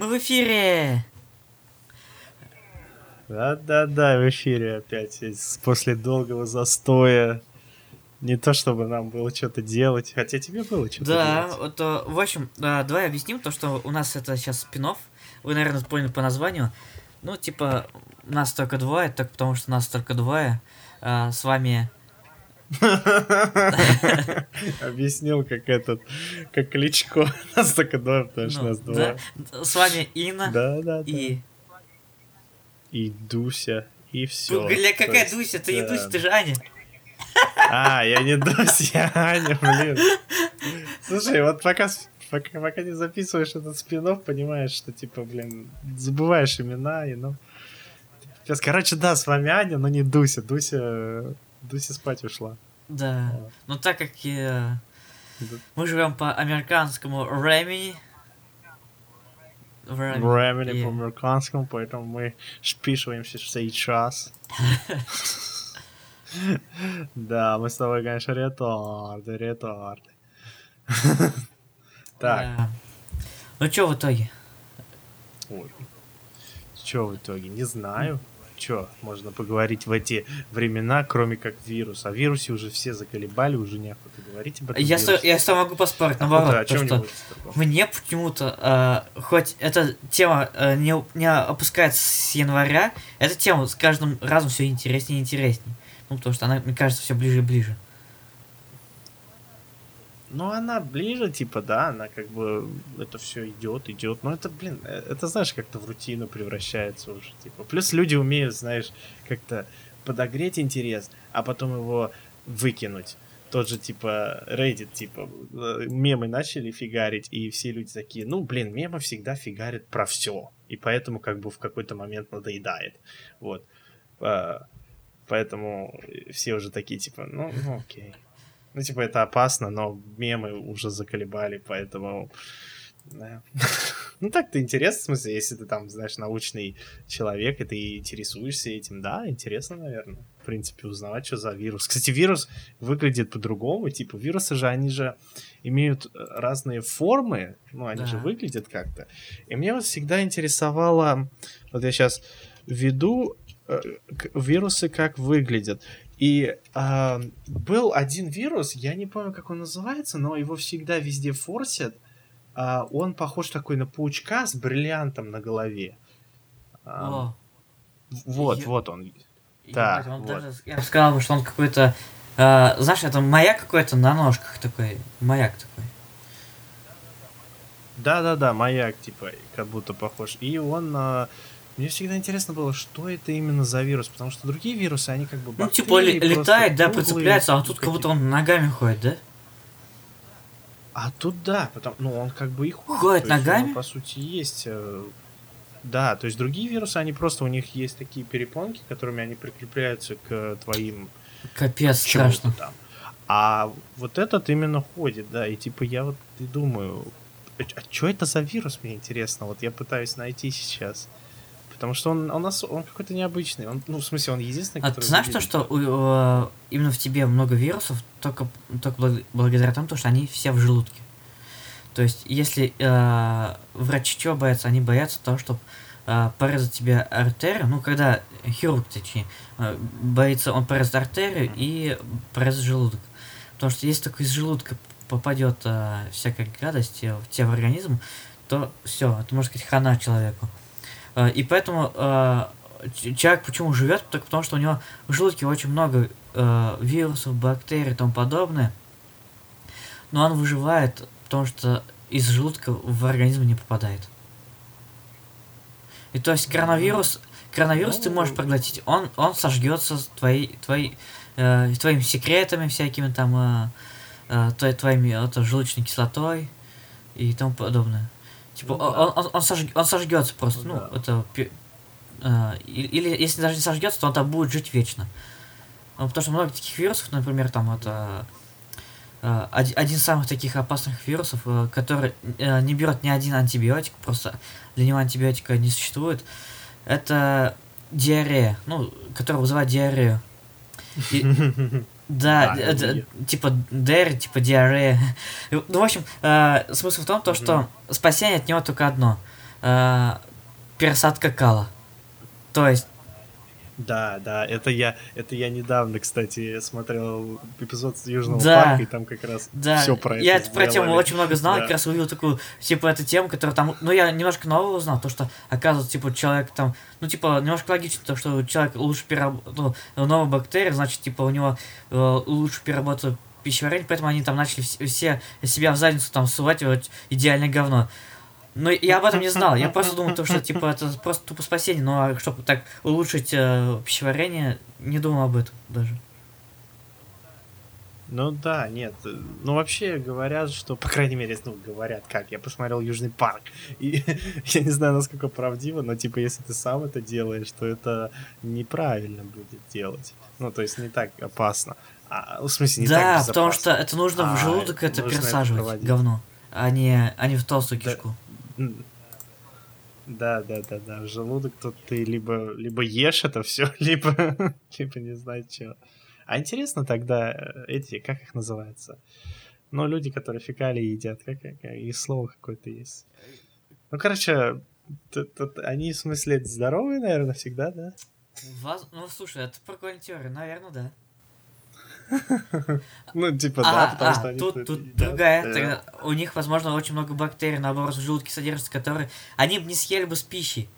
Мы в эфире! Да-да-да, в эфире опять. После долгого застоя. Не то, чтобы нам было что-то делать, хотя тебе было что-то Да, делать. вот, э, в общем, э, давай объясним то, что у нас это сейчас спин Вы, наверное, поняли по названию. Ну, типа, нас только двое, так потому что нас только двое. Э, С вами... Объяснил, как этот, как Кличко. Нас только двое, потому что ну, нас двое. да, С вами Инна Да, да, да. и... И Дуся, и все. Бля, какая Дуся? Ты не Дуся, ты же Аня. А, я не Дуся, я Аня, блин. Слушай, вот пока, пока, пока не записываешь этот спин понимаешь, что, типа, блин, забываешь имена, и ну... Сейчас, короче, да, с вами Аня, но не Дуся. Дуся, Дуся спать ушла. Да. Вот. Но так как э, Да. мы живем по американскому времени... Времени. Времени и- по-американскому, поэтому мы списываемся сейчас. Да, мы с тобой, конечно, ретарды, ретарды. Так. Ну что в итоге? ой. Чё в итоге? Не знаю. Чё, можно поговорить в эти времена, кроме как вирус. О вирусе уже все заколебали, уже неохота говорить об этом Я с, вирусе. я с тобой могу поспорить, А наоборот, вот, о то, что мне почему-то, э, хоть эта тема э, не, не опускается с января, эта тема с каждым разом все интереснее и интереснее. Ну, потому что она, мне кажется, все ближе и ближе. Ну, она ближе, типа, да, она как бы это все идет, идет. Но это, блин, э, это знаешь, как-то в рутину превращается уже, типа. Плюс люди умеют, знаешь, как-то подогреть интерес, а потом его выкинуть. Тот же, типа, Reddit, типа, э, мемы начали фигарить, и все люди такие, ну, блин, мемы всегда фигарят про все. И поэтому, как бы, в какой-то момент надоедает. Вот. А, Поэтому все уже такие, типа, ну, ну окей. Ну, типа, это опасно, но мемы уже заколебали, поэтому... да. Ну, так-то интересно, в смысле, если ты там, знаешь, научный человек, и ты интересуешься этим, да, интересно, наверное, в принципе, узнавать, что за вирус. Кстати, вирус выглядит по-другому, типа, вирусы же, они же имеют э, разные формы, ну, они Да. же выглядят как-то. И мне вот всегда интересовало, вот я сейчас веду э, вирусы как выглядят. И а, был один вирус, я не помню, как он называется, но его всегда везде форсят. А, он похож такой на паучка с бриллиантом на голове. А, О, вот, я- вот он. так, он вот. даже- я бы сказал, что он какой-то... э, знаешь, это маяк какой-то на ножках такой. Маяк такой. Да-да-да, маяк, типа, как будто похож. И он... а, мне всегда интересно было, что это именно за вирус, потому что другие вирусы, они как бы Ну, типа, летает, да, прицепляется, а тут как будто он ногами ходит, да? А тут да, потому, ну он как бы и ходит. Ходит то есть у него, ногами? по сути, есть. э, Да, то есть другие вирусы, они просто, у них есть такие перепонки, которыми они прикрепляются к твоим Капец, страшно. там. А вот этот именно ходит, да, и типа я вот и думаю, а, что это за вирус, мне интересно, вот я пытаюсь найти сейчас. Потому что он, он, он какой-то необычный. Он, ну, в смысле, он единственный, А который... ты знаешь то, выглядит что у- э, именно в тебе много вирусов только, только благ- благодаря тому, что они все в желудке. То есть, если э, врачи чего боятся? Они боятся того, чтобы э, порезать тебе артерию. Ну, когда хирург, точнее, э, боится, он порезать артерию и порезать желудок. Потому что если только из желудка попадет э, всякая гадость э, в тебя в организм, то все, это можно сказать хана человеку. Э, и поэтому э, человек почему живет? Так потому что у него в желудке очень много э, вирусов, бактерий и тому подобное. Но он выживает, потому что из желудка в организм не попадает. И то есть коронавирус, коронавирус ты можешь Ну. проглотить, он, он сожгется с твоей, твоей, э, твоими секретами всякими там, э, э, твоими это, желудочной кислотой и тому подобное. Типа, Ну да. он, он, он, сожг- он сожгется просто, Ну ну, да. это... э, или если даже не сожгется, то он там будет жить вечно. Ну, потому что много таких вирусов, например, там это... э, оди- один из самых таких опасных вирусов, э, который э, не берет ни один антибиотик, просто для него антибиотика не существует, это диарея, ну, которая вызывает диарею. И- Да, типа дэр, типа диарея. Ну, в общем, э, смысл в том, то, что спасение от него только одно. э, пересадка кала. То есть да, да, это я, это я недавно, кстати, смотрел эпизод Южного Да. парка, и там как раз Да, все про это я про тему очень много знал, Да. как раз увидел такую, типа, эту тему, которая там, ну, я немножко нового узнал, то, что, оказывается, типа, человек там, ну, типа, немножко логично, то, что человек лучше переработал новые бактерии, значит, типа, у него э, лучше переработал пищеварение, поэтому они там начали вс- все себя в задницу там сувать, вот, идеальное говно. Но я об этом не знал, я просто думал, то, что, типа, это просто тупо спасение, но чтобы так улучшить э, пищеварение, не думал об этом даже. Ну да, нет. Ну вообще говорят, что, по крайней мере, ну говорят как, я посмотрел Южный парк. И я не знаю, насколько правдиво, но типа если ты сам это делаешь, то это неправильно будет делать. Ну, то есть не так опасно. А, в смысле, не так да, безопасно. потому что это нужно в А, желудок это это пересаживать, проводить. говно, а не, а не в толстую Да. кишку. М. Да, да, да, да. В желудок тут ты либо, либо ешь это все, либо, либо не знаю что. А интересно тогда э, эти, как их называется? Ну, люди, которые фекалии едят, как, как их слово какое-то есть. Ну, короче, тут- тут они, в смысле, здоровые, наверное, всегда, да? Ну, слушай, это прикольная теория, наверное, да. Ну, типа, да, а, потому а, что они тут, другая, Э, у них, возможно, очень много бактерий, наоборот, в желудке содержатся, которые они бы не съели бы с пищей,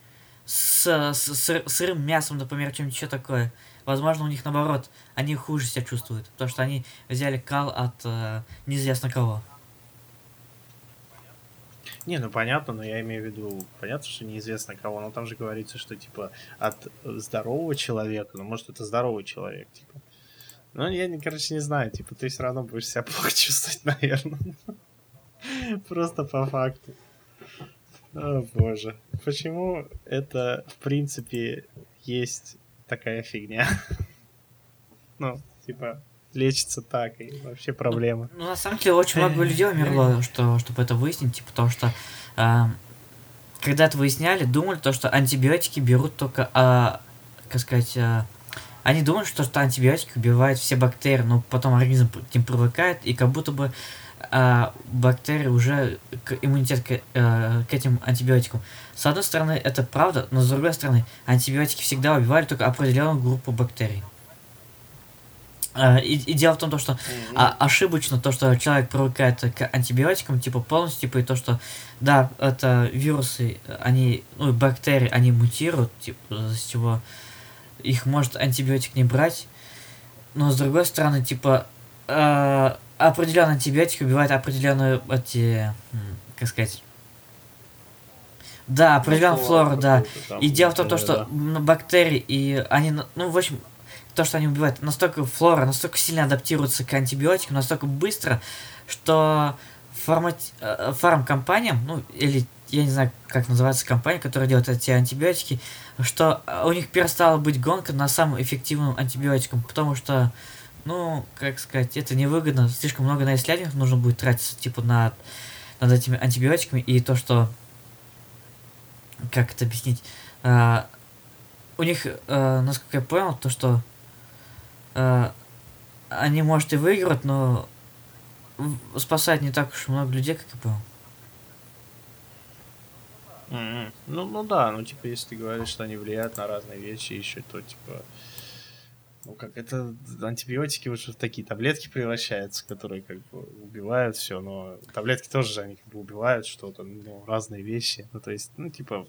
с, с сыр- сырым мясом, например, чем-нибудь еще такое. Возможно, у них, наоборот, они хуже себя чувствуют, потому что они взяли кал от э, неизвестно кого. Не, ну понятно, но я имею в виду, понятно, что неизвестно кого, но там же говорится, что типа от здорового человека, ну может это здоровый человек, типа. Ну, я, короче, не знаю, типа, ты все равно будешь себя плохо чувствовать, наверное. Просто по факту. О, боже. Почему это, в принципе, есть такая фигня? Ну, типа, лечится так, и вообще проблема. Ну, на самом деле, очень много людей умерло, что, чтобы это выяснить, типа, потому что, а, когда это выясняли, думали то, что антибиотики берут только, а, как сказать, а, они думали, что, что антибиотики убивают все бактерии, но потом организм к ним привыкает, и как будто бы а, бактерии уже к иммунитет к, э, к этим антибиотикам. С одной стороны, это правда, но с другой стороны, антибиотики всегда убивали только определенную группу бактерий. А, и, и дело в том, то, что а, ошибочно то, что человек привыкает к антибиотикам, типа полностью, типа и то, что да, это вирусы, они, ну и бактерии, они мутируют, типа, из чего их может антибиотик не брать, но с другой стороны, типа э, определенные антибиотики убивают определенные эти, как сказать, да, определенную Ну, флору, да. И дело в том, то, что да. бактерии, и они, на- ну, в общем, то, что они убивают, настолько флора, настолько сильно адаптируется к антибиотикам, настолько быстро, что фармати- э, фармкомпаниям, ну, или я не знаю, как называется компания, которая делает эти антибиотики, что э, у них перестала быть гонка на самым эффективным антибиотиком, потому что, ну, как сказать, это невыгодно, слишком много на исследованиях нужно будет тратиться, типа, над, над этими антибиотиками, и то, что, как это объяснить, а, у них, э, насколько я понял, то, что э, они, может, и выиграют, но спасать не так уж много людей, как я понял. Мгм. Ну, ну да, ну типа, если ты говоришь, что они влияют на разные вещи еще, то типа. Ну как это антибиотики уже в такие таблетки превращаются, которые как бы убивают все, но таблетки тоже же они как бы убивают что-то, ну, разные вещи. Ну, то есть, ну, типа,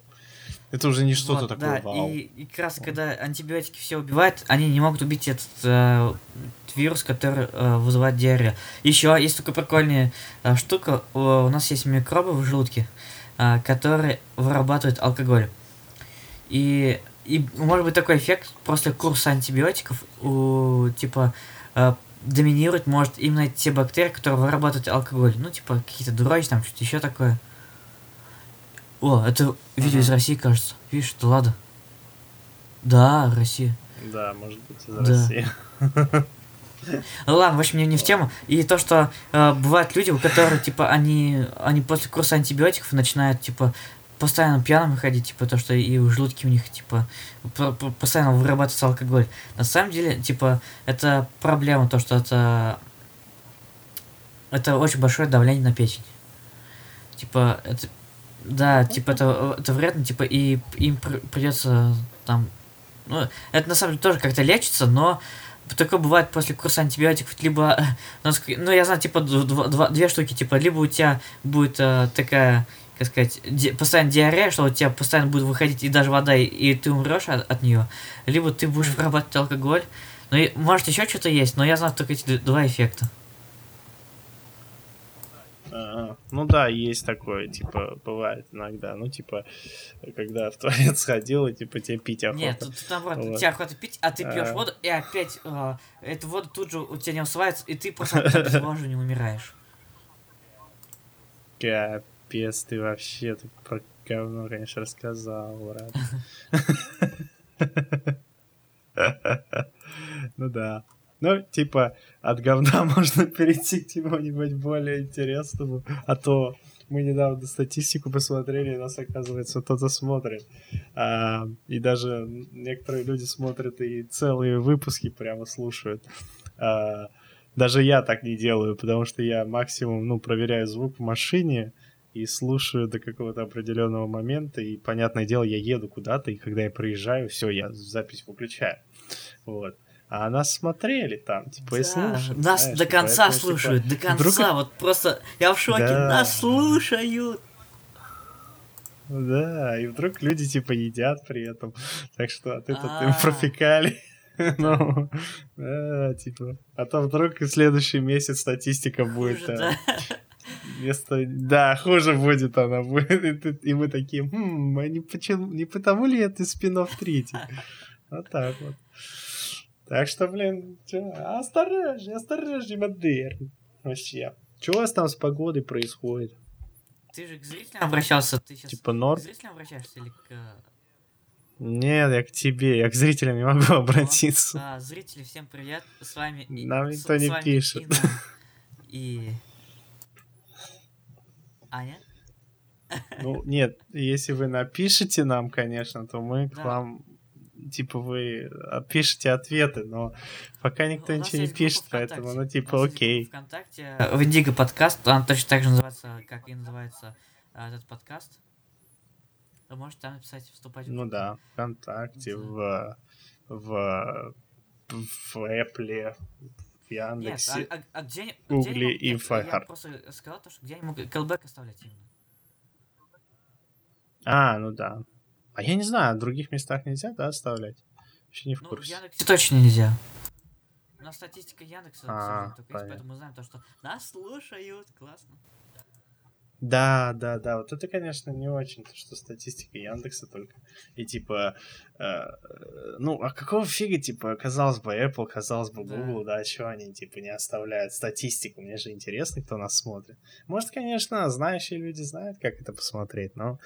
это уже не что-то Вот, такое да, вау. И, и как раз когда антибиотики все убивают, они не могут убить этот э, вирус, который э, вызывает диарею. Еще есть такая прикольная э, штука. У, у нас есть микробы в желудке, которые вырабатывают алкоголь. И, и может быть такой эффект после курса антибиотиков у типа э, доминирует может именно те бактерии, которые вырабатывают алкоголь. Ну, типа какие-то дрожжи, там что-то еще такое. О, это видео из. России, кажется. Видишь, это Лада. Да, Россия. Да, может быть, из Да. России. Ну ладно, в общем, не, не в тему. И то, что э, бывают люди, у которых, типа, они, они после курса антибиотиков начинают, типа, постоянно пьяными ходить, типа, то, что и в желудке у них, типа, по- по- постоянно вырабатывается алкоголь. На самом деле, типа, это проблема, то, что это... Это очень большое давление на печень. Типа, это Да, типа это, это вредно, типа и им придется там, ну это на самом деле тоже как-то лечится, но такое бывает после курса антибиотиков, либо, ну я знаю, типа два, два, две штуки, типа либо у тебя будет э, такая как сказать, ди- постоянно диарея, что у тебя постоянно будет выходить и даже вода, и, и ты умрешь от, от нее, либо ты будешь вырабатывать алкоголь. Ну, и, может, еще что-то есть, но я знаю только эти два эффекта. А, ну да, есть такое, типа, бывает иногда. Ну, типа, когда в туалет сходил, и типа тебе пить охота. Нет, тут, наоборот, вот. тебе охота пить, а ты пьешь а... воду, и опять э, эта вода тут же у тебя не усваивается, и ты просто от обезвоживания умираешь. Капец, ты вообще ты про говно, конечно, рассказал, брат. Ну да. Ну, типа, от говна можно перейти к чему-нибудь более интересному. А то мы недавно статистику посмотрели, и нас, оказывается, кто-то смотрит. А, и даже некоторые люди смотрят и целые выпуски прямо слушают. А, даже я так не делаю, потому что я максимум, ну, проверяю звук в машине, и слушаю до какого-то определенного момента, и, понятное дело, я еду куда-то, и когда я проезжаю, все, я запись выключаю. Вот. А нас смотрели там, типа, да, и слушали. Нас знаешь, до конца поэтому, слушают, типа, до конца, вдруг... вот просто я в шоке, да. нас слушают. Да, и вдруг люди, типа, едят при этом. Так что от этого им профикали. Ну, да, типа. А то вдруг и следующий месяц статистика будет. Вместо... Да, хуже будет она. Будет. И мы такие, хм, а не, почему, не потому ли это спинов третий? Вот так вот. Так что, блин, чё, осторожней, осторожней, модерн. Вообще. Что у вас там с погодой происходит? Ты же к зрителям обращался, ты сейчас типа норм? к зрителям обращаешься или к... Нет, я к тебе, я к зрителям не могу обратиться. Да, зрители, всем привет, с вами... Нам никто не пишет. И Аня? Ну, нет, если вы напишите нам, конечно, то мы да. к вам типа вы пишете ответы, но пока никто ну, ничего не пишет, поэтому, ну, типа, окей. ВКонтакте, в Индиго подкаст, он точно так же называется, как и называется а, этот подкаст. Вы можете там написать, вступать Ну да, ВКонтакте, в, в, в Apple, Яндексе, Нет, а, а, а где, Гугле и Fireheart. Я просто сказал то, что где они могут колбэк оставлять именно. А, ну да. А я не знаю, в других местах нельзя, да, оставлять? Вообще не в курсе. Ну, в Яндексе точно нельзя. У нас статистика Яндекса, а, только есть, поэтому мы знаем то, что нас слушают, классно. Да, да, да, вот это, конечно, не очень, то, что статистика Яндекса только. И типа, э, ну, а какого фига, типа, казалось бы, Apple, казалось бы, Google, да, да что они, типа, не оставляют статистику? Мне же интересно, кто нас смотрит. Может, конечно, знающие люди знают, как это посмотреть, но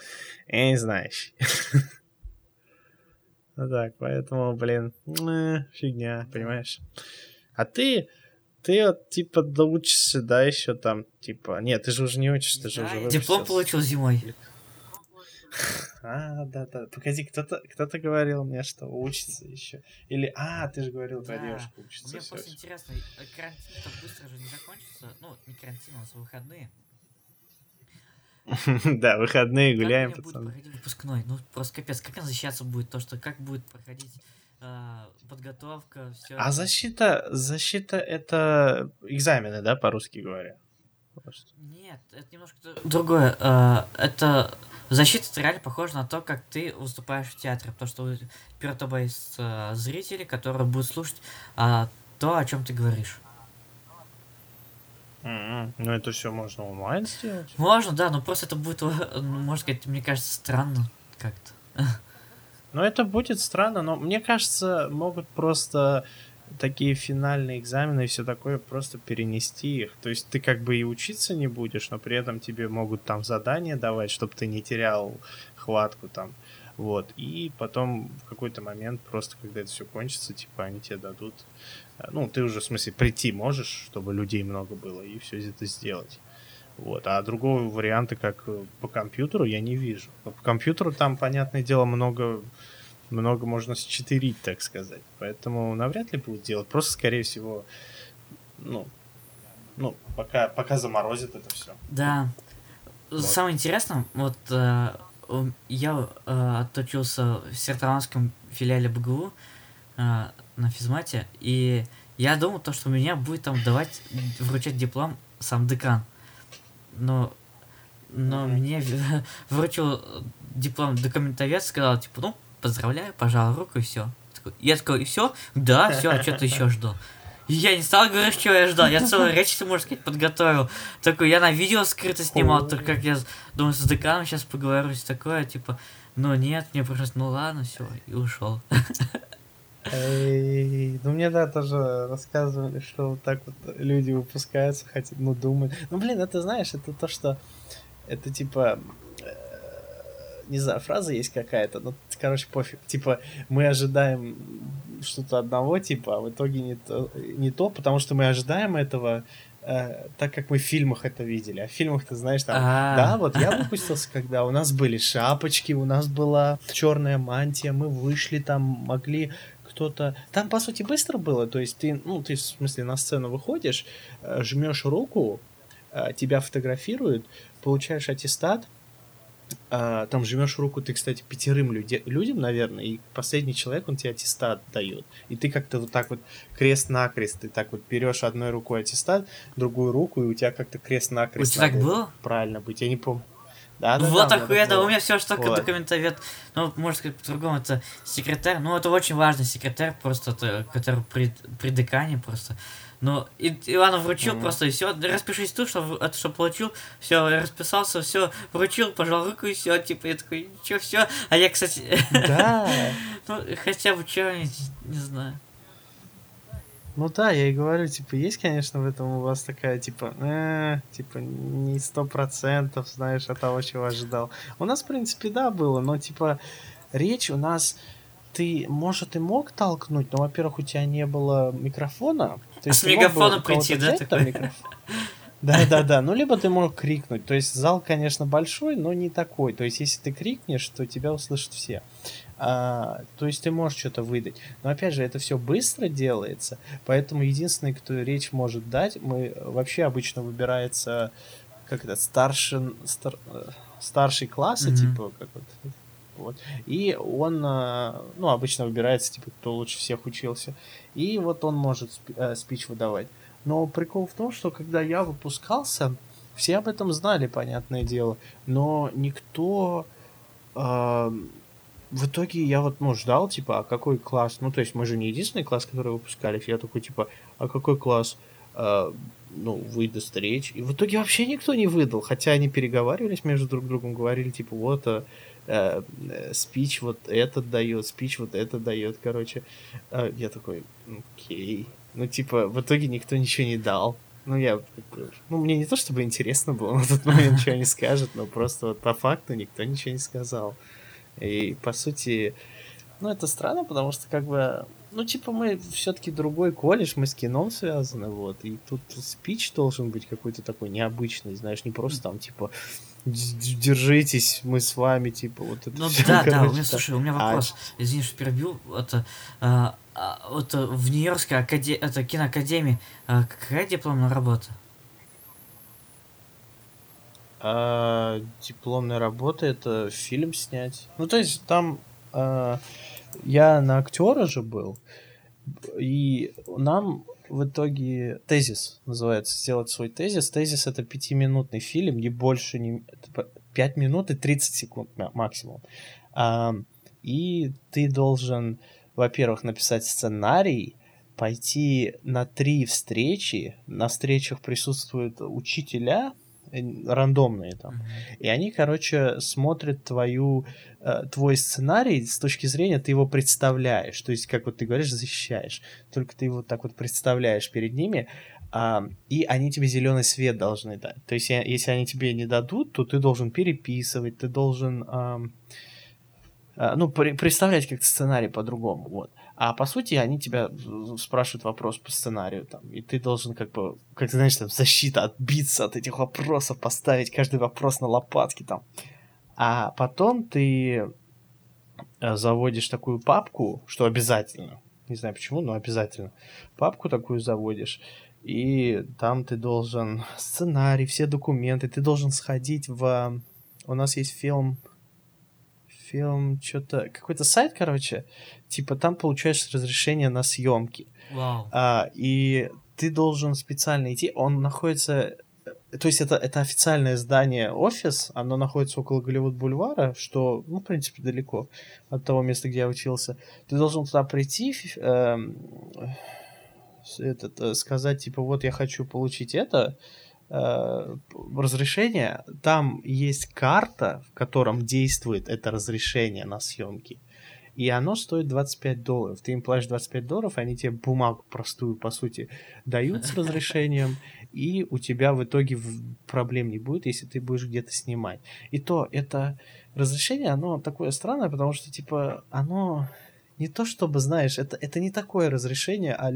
я не знающий. Ну так, поэтому, блин, фигня, понимаешь? А ты, ты вот, типа, доучишься, да, еще там, типа... Нет, ты же уже не учишься, ты же да, уже выпустился. Диплом получил зимой. А, да, да. Погоди, кто-то кто-то говорил мне, что учится еще. Или, а, ты же говорил да. про девушку учится. Мне просто интересно, э, карантин так быстро же не закончится. Ну, не карантин, а у выходные. Да, выходные гуляем, пацаны. Как будет проходить выпускной? Ну, просто капец, как защищаться будет? То, что как будет проходить подготовка, все. А защита, защита это экзамены, да, по-русски говоря? Нет, это немножко другое. А, это защита это реально похоже на то, как ты выступаешь в театре, потому что перед тобой есть а, зрители, которые будут слушать то, о чем ты говоришь. Mm-hmm. Ну это все можно онлайн сделать? Можно, да, но просто это будет, ну, можно сказать, мне кажется, странно как-то. Ну, это будет странно, но мне кажется, могут просто такие финальные экзамены и все такое просто перенести их. То есть ты как бы и учиться не будешь, но при этом тебе могут там задания давать, чтобы ты не терял хватку там. Вот. И потом в какой-то момент, просто когда это все кончится, типа они тебе дадут. Э, ну, ты уже, в смысле, прийти можешь, чтобы людей много было, и все это сделать. Вот. А другого варианта, как э, по компьютеру, я не вижу. по компьютеру там, понятное дело, много, много можно счетырить, так сказать. Поэтому навряд ли будут делать. Просто, скорее всего, ну, ну пока, пока заморозит это все. Да. вот. самое интересное, вот э, я э, отучился в Сертранском филиале БГУ э, на физмате, и я думал, то, что меня будет там давать, вручать диплом сам декан. Но, но mm-hmm. мне вручил диплом документовец, сказал, типа, ну, поздравляю, пожал руку и все. Я такой, и все? Да, все, а что ты еще ждал? Я не стал говорить, что я ждал. Я целую речь, можно сказать, подготовил. Такой, я на видео скрыто снимал, только как я думаю, с деканом сейчас поговорю, такое, типа, ну нет, мне просто, ну ладно, все, и ушел. Эй, ну мне да тоже рассказывали, что вот так вот люди выпускаются, хотят, ну думают. Ну блин, это знаешь, это то, что это типа э, не знаю, фраза есть какая-то, но, короче, пофиг. Типа, мы ожидаем что-то одного, типа, а в итоге не то, не то потому что мы ожидаем этого, э, так как мы в фильмах это видели. А в фильмах, ты знаешь, там, А-а-а. да, вот я выпустился, когда у нас были шапочки, у нас была черная мантия, мы вышли там, могли кто-то... Там, по сути, быстро было, то есть ты, ну, ты, в смысле, на сцену выходишь, э, жмешь руку, э, тебя фотографируют, получаешь аттестат, а, там жмешь руку ты, кстати, пятерым люди, людям, наверное, и последний человек, он тебе аттестат дает. И ты как-то вот так вот крест-накрест, ты так вот берешь одной рукой аттестат, другую руку, и у тебя как-то крест-накрест. У тебя так было? Правильно быть, я не помню. Да, да, вот да, охуенно, у меня все что вот. документовед, ну, можно сказать по-другому, это секретарь, ну, это очень важный секретарь, просто, это, который при, при декане просто, ну, и Иванов вручил mm-hmm. просто и все. Распишись тут, что это что получил. Все, расписался, все, вручил, пожал руку и все. Типа, я такой, что, все. А я, кстати. Да. ну, хотя бы что-нибудь, не знаю. Ну да, я и говорю, типа, есть, конечно, в этом у вас такая, типа, э, типа, не сто процентов, знаешь, от того, чего ожидал. У нас, в принципе, да, было, но, типа, речь у нас ты, может, и мог толкнуть, но, во-первых, у тебя не было микрофона. То а с мегафоном прийти, да? Такой? Да, да, да. Ну, либо ты мог крикнуть. То есть зал, конечно, большой, но не такой. То есть, если ты крикнешь, то тебя услышат все. А, то есть ты можешь что-то выдать. Но опять же, это все быстро делается. Поэтому единственный, кто речь может дать, мы вообще обычно выбирается как это старший, стар, э, старший класса, mm-hmm. типа, как вот вот. И он, э, ну, обычно выбирается, типа, кто лучше всех учился. И вот он может э, спич выдавать. Но прикол в том, что когда я выпускался, все об этом знали, понятное дело, но никто... Э, в итоге я вот, ну, ждал, типа, а какой класс? Ну, то есть мы же не единственный класс, который выпускались. Я такой, типа, а какой класс? Э, ну, выдаст речь. И в итоге вообще никто не выдал, хотя они переговаривались между друг другом, говорили, типа, вот, а, э, спич вот этот дает, спич вот это дает, короче. Э, я такой, окей. Ну, типа, в итоге никто ничего не дал. Ну, я, ну, мне не то чтобы интересно было на тот момент, что они скажут, но просто вот по факту никто ничего не сказал. И, по сути, ну, это странно, потому что, как бы, ну, типа, мы все-таки другой колледж, мы с кино связаны, вот, и тут спич должен быть какой-то такой необычный, знаешь, не просто там, типа, держитесь, мы с вами, типа, вот это Ну, все, да, короче, да, у меня, слушай, у меня а вопрос, а... извини, что перебил, это, а, а, вот в Нью-Йоркской акаде... это, киноакадемии, а, какая дипломная работа? А, дипломная работа это фильм снять. Ну, то есть там а, я на актера же был, и нам в итоге тезис называется, сделать свой тезис. Тезис это пятиминутный фильм, не больше, не... 5 минут и 30 секунд максимум. И ты должен, во-первых, написать сценарий, пойти на три встречи. На встречах присутствуют учителя, рандомные там. Mm-hmm. И они, короче, смотрят твою, э, твой сценарий с точки зрения, ты его представляешь. То есть, как вот ты говоришь, защищаешь. Только ты его так вот представляешь перед ними, а, и они тебе зеленый свет должны дать. То есть, если они тебе не дадут, то ты должен переписывать, ты должен... А, ну, при, представлять как сценарий по-другому, вот. А по сути, они тебя спрашивают вопрос по сценарию, там, и ты должен как бы, как знаешь, там, защита, отбиться от этих вопросов, поставить каждый вопрос на лопатки там. А потом ты э, заводишь такую папку, что обязательно, не знаю почему, но обязательно, папку такую заводишь, И там ты должен сценарий, все документы, ты должен сходить в... У нас есть фильм фильм, что-то, какой-то сайт, короче, типа там получаешь разрешение на съемки. Вау. А, и ты должен специально идти, он находится, то есть это, это официальное здание, офис, оно находится около Голливуд-бульвара, что, ну, в принципе, далеко от того места, где я учился. Ты должен туда прийти, э, этот, э, сказать, типа, вот я хочу получить это, э, разрешение, там есть карта, в котором действует это разрешение на съемки. И оно стоит 25 долларов. Ты им платишь 25 долларов, они тебе бумагу простую, по сути, дают с разрешением, и у тебя в итоге проблем не будет, если ты будешь где-то снимать. И то это разрешение, оно такое странное, потому что, типа, оно не то чтобы, знаешь, это, это не такое разрешение а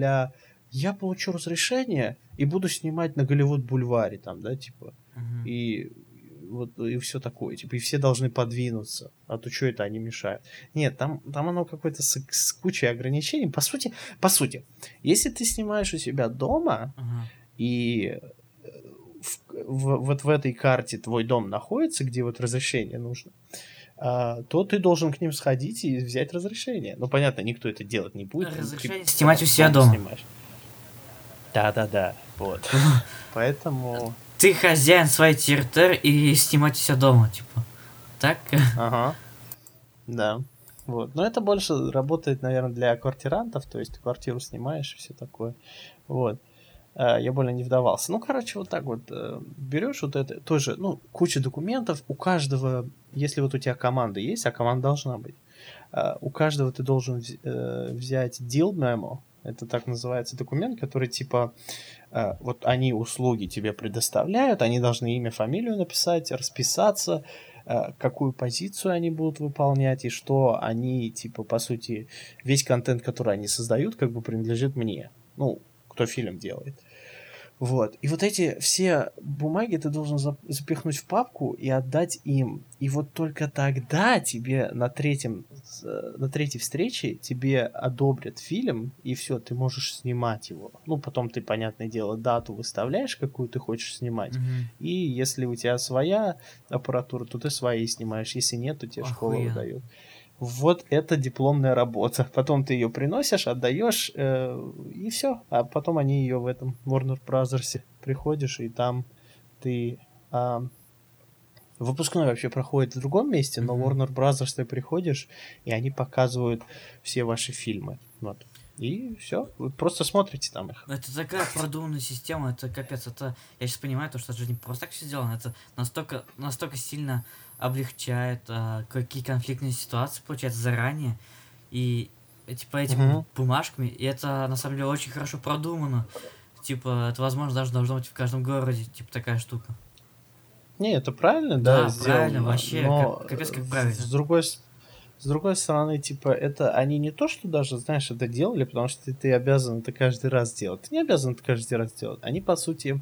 я получу разрешение и буду снимать на Голливуд бульваре там, да, типа. Мгм. И вот и все такое, типа, и все должны подвинуться, а то что это они мешают. Нет, там, там оно какое-то с, с кучей ограничений. По сути, по сути, если ты снимаешь у себя дома, Ага. и э, в, в- вот в этой карте твой дом находится, где вот разрешение нужно, а, то ты должен к ним сходить и взять разрешение. Ну, понятно, никто это делать не будет. Разрешение Ты снимать у себя дома. снимаешь. Да-да-да, вот. Поэтому... Ты хозяин своей территории и снимать себя дома, типа. Так? Ага. Да. Вот. Но это больше работает, наверное, для квартирантов, то есть ты квартиру снимаешь и все такое. Вот. А, Я более не вдавался. Ну, короче, вот так вот э, берешь вот это, тоже, ну, куча документов, у каждого, если вот у тебя команда есть, а команда должна быть, а, у каждого ты должен э, взять deal memo, это так называется документ, который типа э, вот они услуги тебе предоставляют, они должны имя, фамилию написать, расписаться, э, какую позицию они будут выполнять и что они типа по сути весь контент, который они создают, как бы принадлежит мне. Ну, кто фильм делает. Вот. И вот эти все бумаги ты должен зап- запихнуть в папку и отдать им. И вот только тогда тебе на третьем, э, на третьей встрече тебе одобрят фильм, и все, ты можешь снимать его. Ну, потом ты, понятное дело, дату выставляешь, какую ты хочешь снимать. Мгм. И если у тебя своя аппаратура, то ты свои снимаешь. Если нет, то тебе школа Охуенно. выдает. Вот это дипломная работа. Потом ты ее приносишь, отдаешь, э, и все. А потом они ее в этом Warner Brothers приходишь, и там ты... а, выпускной вообще проходит в другом месте, но. Warner Brothers ты приходишь, и они показывают все ваши фильмы. Вот. И все. Вы просто смотрите там их. Это такая продуманная система, это капец, это... Я сейчас понимаю, то, что это же не просто так все сделано, это настолько, настолько сильно облегчает а, какие конфликтные ситуации, получается, заранее. И э, типа этими Мгм. бумажками, и это на самом деле очень хорошо продумано. Типа, это, возможно, даже должно быть в каждом городе, типа, такая штука. Не, это правильно, да, Да, сделано, правильно, вообще, но как- капец, как правильно. С другой, с другой стороны, типа, это они не то, что даже, знаешь, это делали, потому что ты, ты обязан это каждый раз делать. Ты не обязан это каждый раз делать. Они, по сути,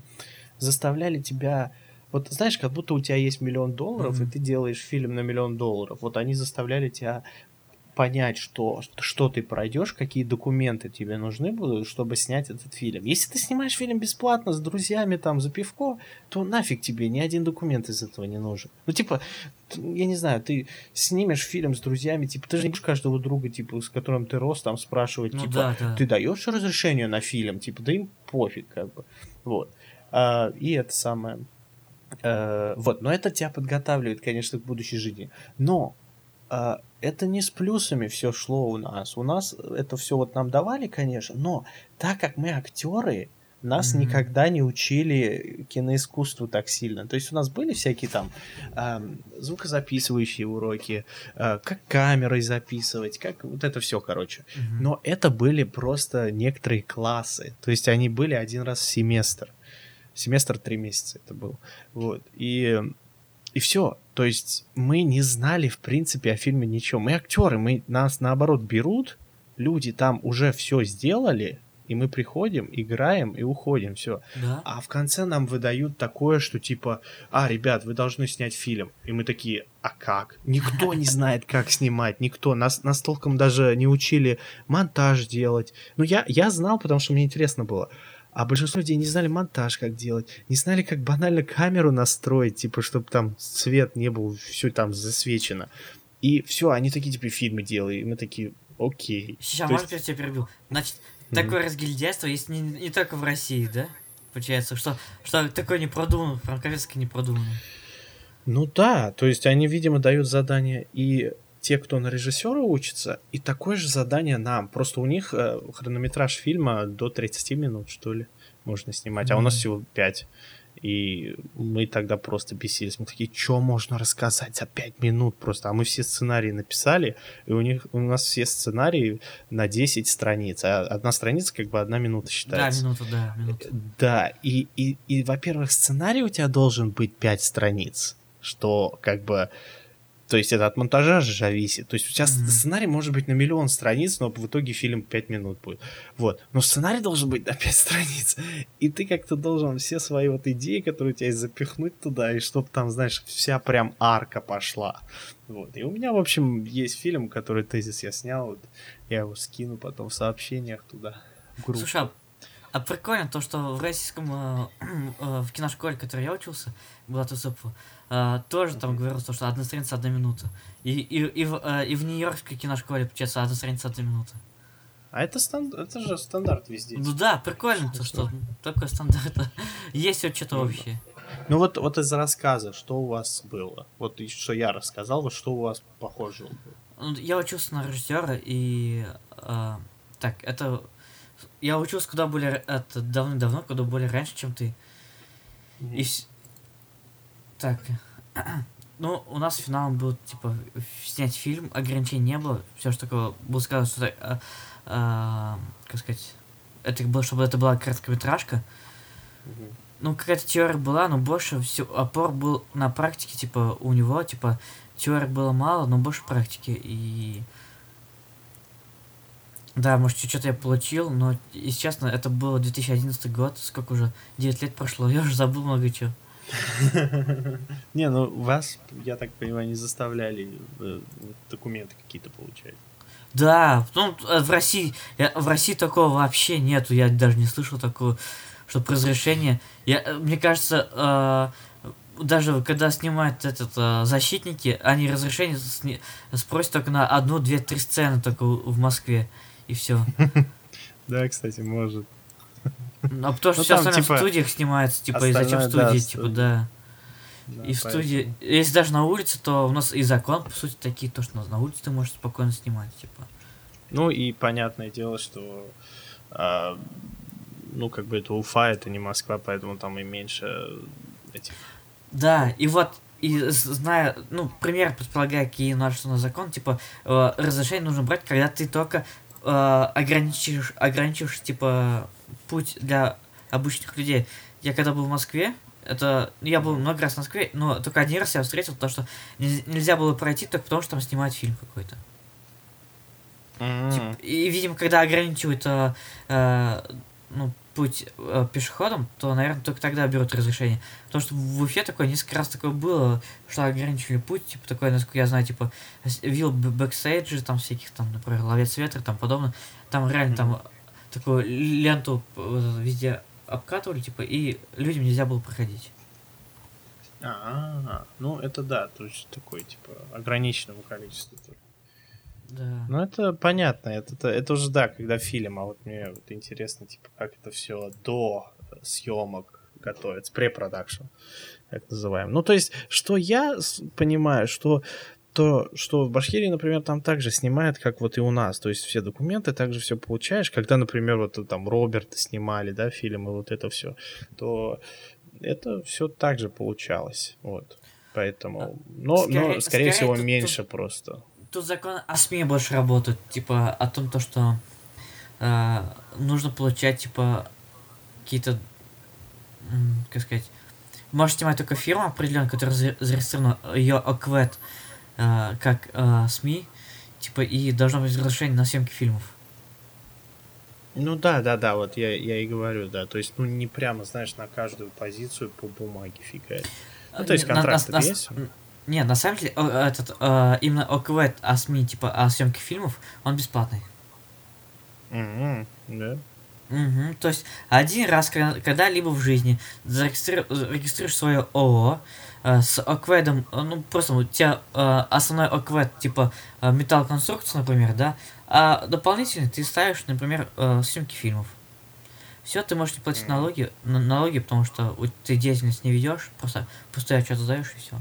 заставляли тебя... Вот знаешь, как будто у тебя есть миллион долларов, Мгм. и ты делаешь фильм на миллион долларов. Вот они заставляли тебя понять, что, что ты пройдешь, какие документы тебе нужны будут, чтобы снять этот фильм. Если ты снимаешь фильм бесплатно с друзьями там за пивко, то нафиг тебе ни один документ из этого не нужен. Ну, типа, я не знаю, ты снимешь фильм с друзьями, типа, ты же не будешь каждого друга, типа, с которым ты рос, там спрашивать, Ну типа, да, да. ты даешь разрешение на фильм, типа, да им пофиг, как бы. Вот. А, и это самое. Э, вот, но это тебя подготавливает, конечно, к будущей жизни. Но а, это не с плюсами все шло у нас. У нас это все вот нам давали, конечно, но так как мы актеры, нас Мгм. никогда не учили киноискусству так сильно. То есть у нас были всякие там ам, звукозаписывающие уроки, а, как камерой записывать, как вот это все, короче. Мгм. Но это были просто некоторые классы. То есть они были один раз в семестр. Семестр три месяца это был. Вот. И, и все. То есть мы не знали, в принципе, о фильме ничего. Мы актеры, мы, нас наоборот берут, люди там уже все сделали, и мы приходим, играем и уходим, все. Да? А в конце нам выдают такое, что типа, а, ребят, вы должны снять фильм. И мы такие, а как? Никто не знает, как снимать, никто. Нас, нас толком даже не учили монтаж делать. Ну, я, я знал, потому что мне интересно было. А большинство людей не знали монтаж как делать, не знали, как банально камеру настроить, типа, чтобы там свет не был, все там засвечено. И все, они такие, типа, фильмы делали, и мы такие, окей. Сейчас, То может, есть... я тебя перебил? Значит, mm-hmm. такое разгильдяйство есть не, не только в России, да? Получается, что, что такое не продумано, франковецкое не продумано. Ну да, то есть они, видимо, дают задание и те, кто на режиссера учится, и такое же задание нам. Просто у них э, хронометраж фильма до 30 минут, что ли, можно снимать, mm-hmm. а у нас всего 5. И мы тогда просто бесились. Мы такие, что можно рассказать за 5 минут просто? А мы все сценарии написали, и у них у нас все сценарии на 10 страниц. А одна страница как бы одна минута считается. Да, минута, да, минута. Да, и, и, и во-первых, сценарий у тебя должен быть 5 страниц, что как бы то есть это от монтажа же зависит. То есть у тебя mm-hmm. сценарий может быть на миллион страниц, но в итоге фильм 5 минут будет. Вот. Но сценарий должен быть на 5 страниц. И ты как-то должен все свои вот идеи, которые у тебя есть, запихнуть туда, и чтобы там, знаешь, вся прям арка пошла. Вот. И у меня, в общем, есть фильм, который тезис я снял. Вот. Я его скину потом в сообщениях туда. Группу. Слушай, а, а прикольно то, что в российском э, э, в киношколе, в которой я учился, была Тусупова, Uh, тоже там говорил, что одна страница одна минута. И, и, и, в, uh, и в Нью-Йоркской киношколе, получается, одна страница одна минута. А это, станд... это же стандарт везде. Ну да, прикольно, то, что такой стандарт. Есть вот что-то ну, общее. Ну вот, вот из рассказа, что у вас было? Вот что я рассказал, вот что у вас похожего было? Ну, я учился на режиссера, и... Uh, так, это... Я учился куда более... Это давно-давно, куда более раньше, чем ты. Mm-hmm. И, так. Ну, у нас финалом был, типа, снять фильм, ограничений не было. Все, что такое было сказано, что, а, а, как сказать, это было, чтобы это была короткометражка. Mm-hmm. Ну, какая-то теория была, но больше все опор был на практике, типа, у него, типа, теории было мало, но больше практики. И да, может, что-то я получил, но, если честно, это было 2011 год, сколько уже, 9 лет прошло, я уже забыл много чего. Не, ну вас, я так понимаю, не заставляли э, документы какие-то получать. Да, ну э, в России, в России такого вообще нету, я даже не слышал такого, чтобы разрешение. Я, э, мне кажется, даже когда снимают этот защитники, они разрешение сни, спросят только на одну, две, три сцены только в Москве и все. Да, кстати, может. Ну, а потому что ну, все остальное типа, в студиях снимается, типа, и зачем в студии, да, типа, да. да. И в студии, если даже на улице, то у нас и закон, по сути, такие, то, что на улице ты можешь спокойно снимать, типа. Ну и понятное дело, что а, ну, как бы это Уфа, это не Москва, поэтому там и меньше этих. Да, и вот, и зная, ну, пример предполагая, какие наши на закон, типа, э, разрешение нужно брать, когда ты только э, ограничишь, ограничишь, типа, путь для обычных людей. Я когда был в Москве, это я был много раз в Москве, но только один раз я встретил то, что нельзя было пройти только потому, что там снимают фильм какой-то. Mm-hmm. Тип, и, видимо, когда ограничивают э, э, ну, путь э, пешеходом, то, наверное, только тогда берут разрешение. Потому что в Уфе такое несколько раз такое было, что ограничили путь, типа такое, насколько я знаю, типа видел бэкстейджи, там всяких там, например, ловец ветра, там подобное. Там реально mm-hmm. там такую ленту везде обкатывали, типа, и людям нельзя было проходить. А, ну это да, то есть такое, типа, ограниченного количества только. Да. Ну это понятно, это, это, это уже да, когда фильм, а вот мне вот интересно, типа, как это все до съемок готовится, препродакшн, так называем. Ну то есть, что я понимаю, что то, что в Башкирии, например, там также снимают, как вот и у нас. То есть все документы также все получаешь. Когда, например, вот там Роберта снимали, да, фильмы, вот это все, то это все так же получалось. Вот. Поэтому, а, но, скорее, но, скорее, скорее всего, меньше тут, просто. Тут закон о СМИ больше работает, типа, о том, то, что э, нужно получать, типа, какие-то, как сказать, можешь снимать только фирма определенная, которая зарегистрирована, ее ОКВЭД, э, как э, СМИ, типа, и должно быть разрешение на съемки фильмов. Ну да, да, да, вот я, я и говорю, да. То есть, ну, не прямо, знаешь, на каждую позицию по бумаге фигать. Ну, то есть контракт на, на, есть. Нет, на самом деле, этот, э, именно ОКВ о СМИ, типа, о съемке фильмов, он бесплатный. Mm-hmm, да. Угу. То есть один раз когда-либо в жизни зарегистрируешь свое ООО э, с окведом, э, ну просто у тебя э, основной оквед типа э, металлоконструкция, например, да, а дополнительно ты ставишь, например, э, съемки фильмов. Все, ты можешь не платить налоги, налоги, потому что ты деятельность не ведешь, просто пустой отчет сдаешь и все.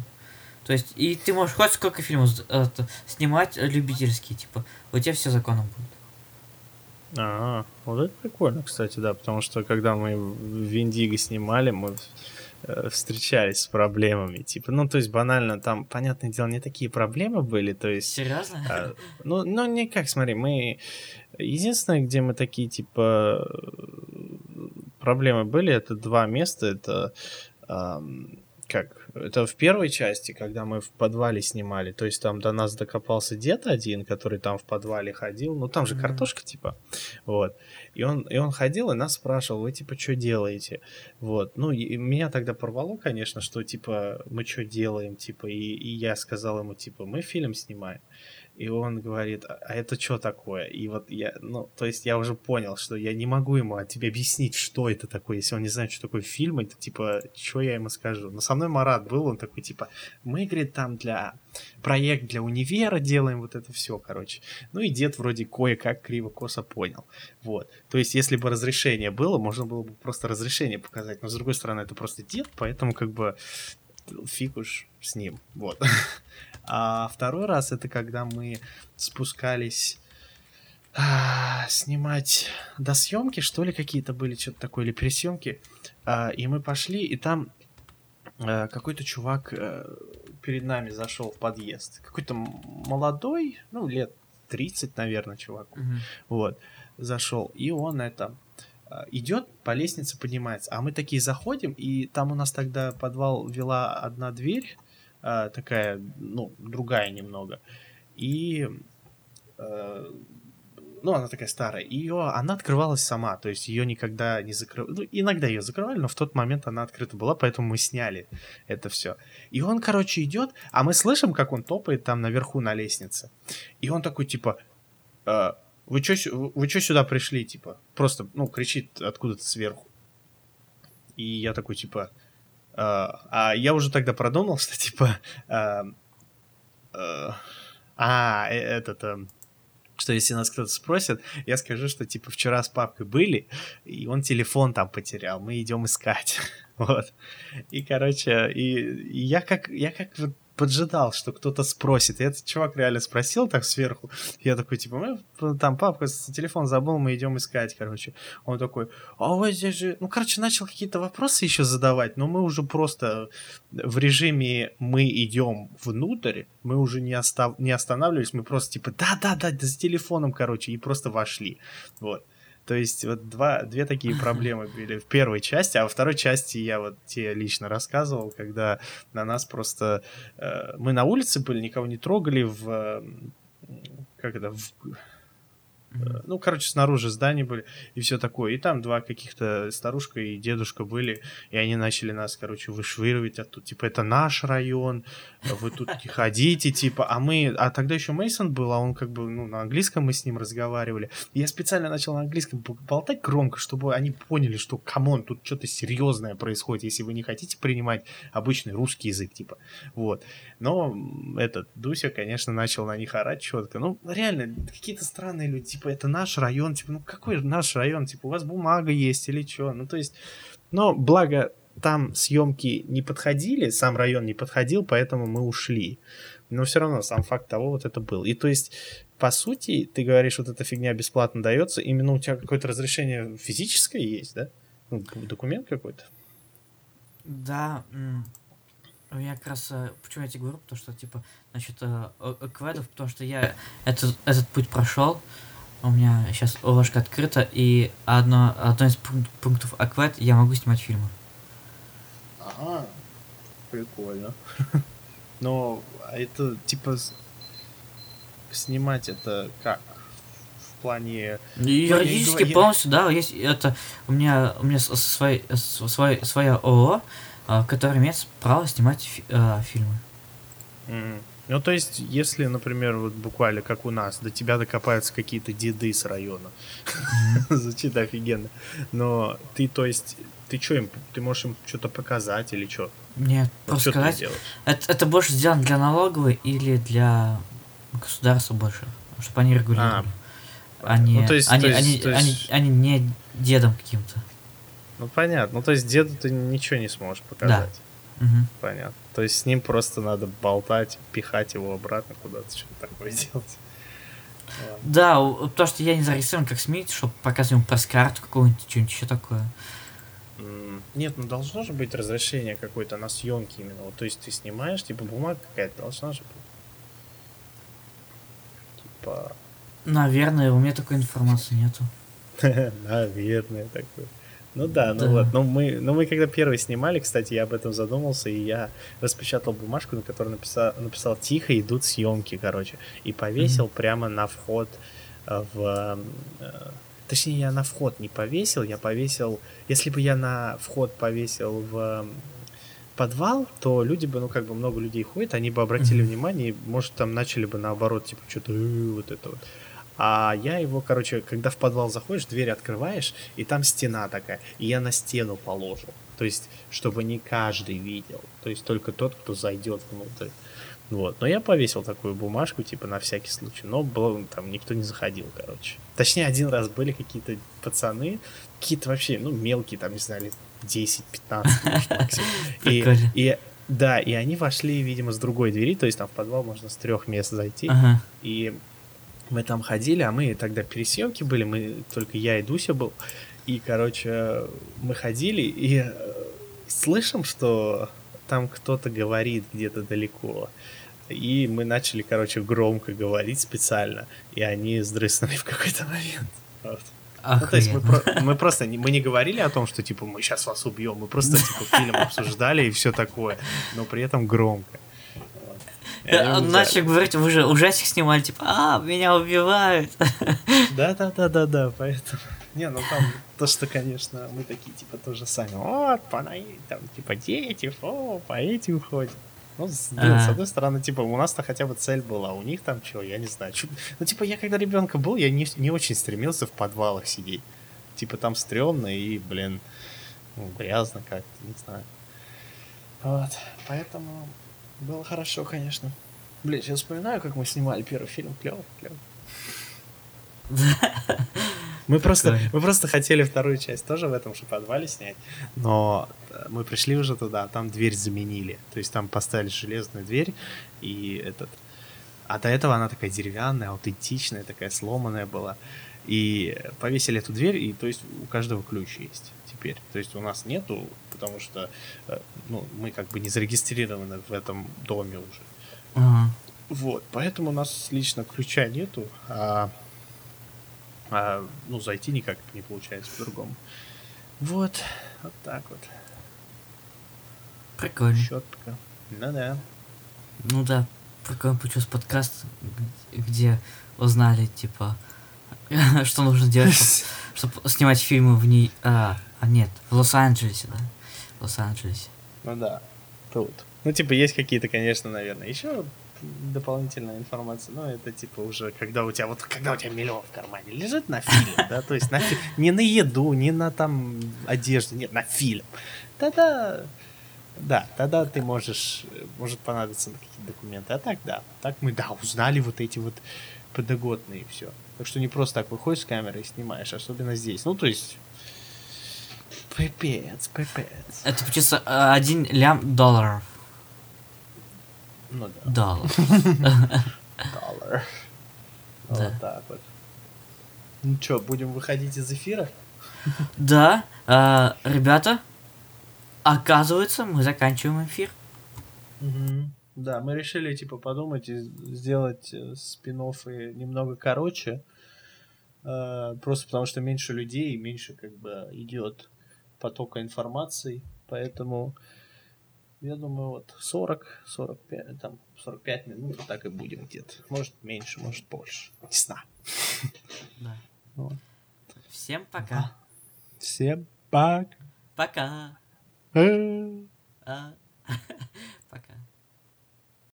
То есть, и ты можешь хоть сколько фильмов э, снимать любительские, типа, у тебя все законом будет. А, вот это прикольно, кстати, да, потому что когда мы в Виндиго снимали, мы э, встречались с проблемами, типа, ну, то есть банально там, понятное дело, не такие проблемы были, то есть... Серьезно? А, ну, ну, никак, смотри, мы... Единственное, где мы такие, типа, проблемы были, это два места, это... Эм, как, это в первой части, когда мы в подвале снимали, то есть там до нас докопался дед один, который там в подвале ходил, ну там же mm-hmm. картошка типа, вот, и он, и он ходил и нас спрашивал, вы типа что делаете, вот, ну и меня тогда порвало, конечно, что типа мы что делаем, типа, и, и я сказал ему, типа, мы фильм снимаем, и он говорит, а, а это что такое? И вот я, ну, то есть я уже понял, что я не могу ему от тебе объяснить, что это такое, если он не знает, что такое фильм, это типа, что я ему скажу? Но со мной Марат был, он такой, типа, мы, говорит, там для проект для универа делаем, вот это все, короче. Ну и дед вроде кое-как криво-косо понял. Вот. То есть, если бы разрешение было, можно было бы просто разрешение показать, но с другой стороны, это просто дед, поэтому как бы фиг уж с ним. Вот. А второй раз это когда мы спускались а, снимать до съемки, что ли, какие-то были, что-то такое, или пересъемки. А, и мы пошли, и там а, какой-то чувак а, перед нами зашел в подъезд. Какой-то молодой, ну, лет 30, наверное, чувак. Угу. Вот, зашел. И он это идет по лестнице поднимается, а мы такие заходим, и там у нас тогда подвал вела одна дверь, э, такая, ну, другая немного. И, э, ну, она такая старая. И ее, она открывалась сама, то есть ее никогда не закрывали. Ну, иногда ее закрывали, но в тот момент она открыта была, поэтому мы сняли это все. И он, короче, идет, а мы слышим, как он топает там наверху на лестнице. И он такой, типа, э, вы что вы чё сюда пришли, типа? Просто, ну, кричит откуда-то сверху. И я такой, типа, а, а я уже тогда продумал, что типа... А, а, а э, этот... А, что если нас кто-то спросит, я скажу, что типа вчера с папкой были, и он телефон там потерял, мы идем искать. вот. И, короче, и, и я как, я как вот поджидал, что кто-то спросит. И этот чувак реально спросил так сверху. Я такой, типа, мы там папка телефон забыл, мы идем искать, короче. Он такой, а вас здесь же... Ну, короче, начал какие-то вопросы еще задавать, но мы уже просто в режиме мы идем внутрь, мы уже не, остав... не останавливались, мы просто типа, да-да-да, с телефоном, короче, и просто вошли. Вот. То есть вот два, две такие проблемы были в первой части, а во второй части я вот тебе лично рассказывал, когда на нас просто... Э, мы на улице были, никого не трогали в... Как это? В, Mm-hmm. Ну, короче, снаружи здания были и все такое. И там два каких-то старушка и дедушка были, и они начали нас, короче, вышвыривать оттуда. Типа, это наш район, вы тут не ходите, типа. А мы... А тогда еще Мейсон был, а он как бы, ну, на английском мы с ним разговаривали. И я специально начал на английском болтать громко, чтобы они поняли, что, come on, тут что-то серьезное происходит, если вы не хотите принимать обычный русский язык, типа. Вот. Но этот Дуся, конечно, начал на них орать четко. Ну, реально, какие-то странные люди, типа, это наш район, типа, ну какой наш район, типа, у вас бумага есть или что, ну то есть, но благо там съемки не подходили, сам район не подходил, поэтому мы ушли. Но все равно сам факт того вот это был. И то есть, по сути, ты говоришь, вот эта фигня бесплатно дается, именно у тебя какое-то разрешение физическое есть, да? Ну, документ какой-то. Да, я как раз, э, почему я тебе говорю, потому что, типа, насчет э, кведов, потому что я этот, этот путь прошел, у меня сейчас ложка открыта, и одно, одно из пунктов Аквет я могу снимать фильмы. Ага, прикольно. Но это типа снимать это как? В плане... Юридически я... полностью, да, есть это у меня у меня свой, свой, своя ООО, а, которая имеет право снимать фи, э, фильмы. Mm. Ну, то есть, если, например, вот буквально как у нас, до тебя докопаются какие-то деды с района, звучит офигенно. Но ты, то есть, ты что им, ты можешь им что-то показать или что? Нет, Вот просто что сказать, это, это больше сделано для налоговой или для государства больше, чтобы они регулировали. они, Ну, то есть- они, то есть- они, то они, есть- они не дедом каким-то. Ну, понятно. Ну, то есть, деду ты ничего не сможешь показать. Мгм. Понятно. То есть, с ним просто надо болтать, пихать его обратно куда-то, что-то такое делать. Да, потому что я не зарегистрирован как СМИ, чтобы показывать ему пресс-карту какую-нибудь, что-нибудь еще такое. Нет, ну должно же быть разрешение какое-то на съемки именно. Вот, то есть ты снимаешь, типа бумага какая-то должна же быть. Типа, Наверное, у меня такой информации нету. наверное, такое. Ну да, ну Да. вот. Ну мы, ну мы когда первый снимали, кстати, я об этом задумался, и я распечатал бумажку, на которой написал, написал «Тихо идут съемки», короче, и повесил прямо на вход э, в... э, Точнее, я на вход не повесил, я повесил... Если бы я на вход повесил в м, подвал, то люди бы, ну, как бы много людей ходит, они бы обратили Мгм. внимание, и, может, там начали бы наоборот, типа, что-то «Э, вот это вот. А я его, короче, когда в подвал заходишь, дверь открываешь, и там стена такая, и я на стену положил. То есть, чтобы не каждый видел. То есть, только тот, кто зайдет внутрь. Вот. Но я повесил такую бумажку, типа, на всякий случай. Но было, там никто не заходил, короче. Точнее, один раз были какие-то пацаны, какие-то вообще, ну, мелкие, там, не знаю, лет 10-15, может, максимум. И, и, да, и они вошли, видимо, с другой двери, то есть там в подвал можно с трех мест зайти. Ага. И мы там ходили, а мы тогда пересъемки были, мы только я и Дуся был. И, короче, мы ходили и э, слышим, что там кто-то говорит где-то далеко. И мы начали, короче, громко говорить специально, и они сдрыснули в какой-то момент. Вот. Ну, то есть мы, про- мы просто не, мы не говорили о том, что типа мы сейчас вас убьем, мы просто типа фильм обсуждали и все такое, но при этом громко. Вот. И они Э, убежали. Начали говорить, вы же ужастик снимали, типа, а, меня убивают. Да, да, да, да, да, поэтому. Не, ну там то, что, конечно, мы такие, типа, тоже сами. Вот, панаи, там, типа, дети, о, по этим ходят. Ну, с, блин, с Ага. одной стороны, типа, у нас-то хотя бы цель была, у них там что, я не знаю. чё- Ну, типа, я когда ребенка был, я не, не очень стремился в подвалах сидеть. Типа, там стрёмно и, блин, ну, грязно как-то, не знаю. Вот, поэтому было хорошо, конечно. Блин, сейчас вспоминаю, как мы снимали первый фильм. Клево, клево. Мы просто, мы просто хотели вторую часть тоже в этом же подвале снять, но э, мы пришли уже туда, а там дверь заменили. То есть там поставили железную дверь, и этот... А до этого она такая деревянная, аутентичная, такая сломанная была. И повесили эту дверь, и то есть у каждого ключ есть теперь. То есть у нас нету, потому что э, ну, мы как бы не зарегистрированы в этом доме уже. Ага. Вот, поэтому у нас лично ключа нету, а, а, ну, зайти никак не получается по-другому. Вот, вот так вот, Прикольно. щетка. Ну да. Ну да, прикольно получился подкаст, где узнали, типа, что нужно делать, чтобы снимать фильмы в ней... А, а нет, в Лос-Анджелесе, да? Лос-Анджелесе. Ну да, тут. Ну, типа, есть какие-то, конечно, наверное, еще дополнительная информация, но это типа уже, когда у тебя вот, когда у тебя миллион в кармане лежит на фильм, да, то есть на фи- не на еду, не на там одежду, нет, на фильм. Тогда, да, тогда ты можешь, может понадобиться какие-то документы, а так, да, так мы, да, узнали вот эти вот подогодные и все. Так что не просто так выходишь с камерой и снимаешь, особенно здесь. Ну, то есть, пипец, пипец. Это получится а, один лям долларов. Ну да. Доллар. Доллар. Вот так вот. Ну что, будем выходить из эфира? Да, а, ребята, оказывается, мы заканчиваем эфир. Да, мы решили, типа, подумать и сделать спин немного короче. э, Просто потому что меньше людей, и меньше, как бы, идет потока информации. Поэтому, я думаю, вот 40, 45, там, 45 минут, так и будем где-то. Может меньше, может больше. Не знаю. Да. Вот. Всем пока. Всем пока. Пока. Э. А.